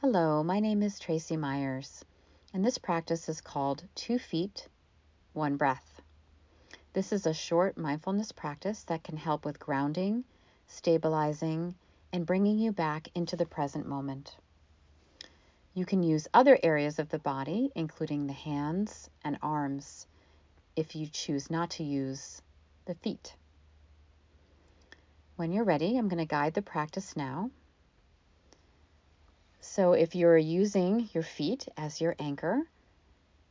Hello, my name is Tracey Meyers, and this practice is called Two Feet, One Breath. This is a short mindfulness practice that can help with grounding, stabilizing, and bringing you back into the present moment. You can use other areas of the body, including the hands and arms, if you choose not to use the feet. When you're ready, I'm going to guide the practice now. So if you're using your feet as your anchor,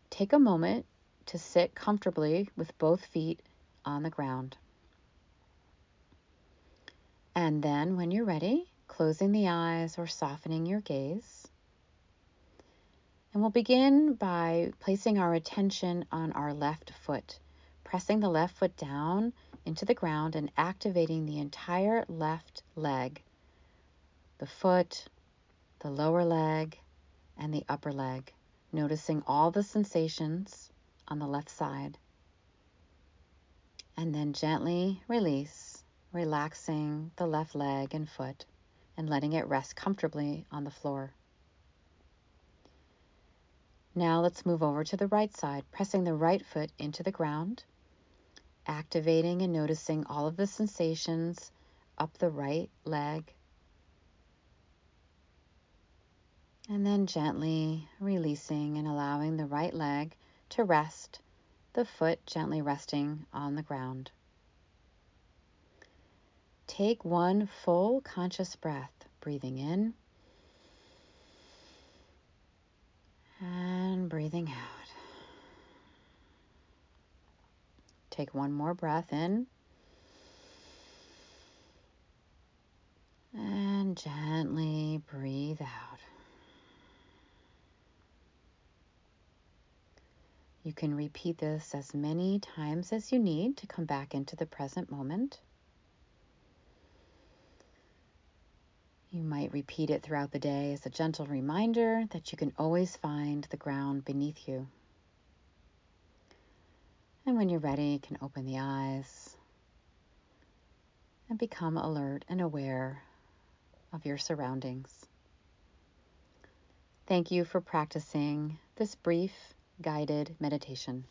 take a moment to sit comfortably with both feet on the ground. And then when you're ready, closing the eyes or softening your gaze. And we'll begin by placing our attention on our left foot, pressing the left foot down into the ground and activating the entire left leg, the foot, the lower leg, and the upper leg, noticing all the sensations on the left side. And then gently release, relaxing the left leg and foot and letting it rest comfortably on the floor. Now let's move over to the right side, pressing the right foot into the ground, activating and noticing all of the sensations up the right leg And then gently releasing and allowing the right leg to rest, the foot gently resting on the ground. Take one full conscious breath, breathing in and breathing out. Take one more breath in and gently breathe out. You can repeat this as many times as you need to come back into the present moment. You might repeat it throughout the day as a gentle reminder that you can always find the ground beneath you. And when you're ready, you can open the eyes and become alert and aware of your surroundings. Thank you for practicing this brief guided meditation.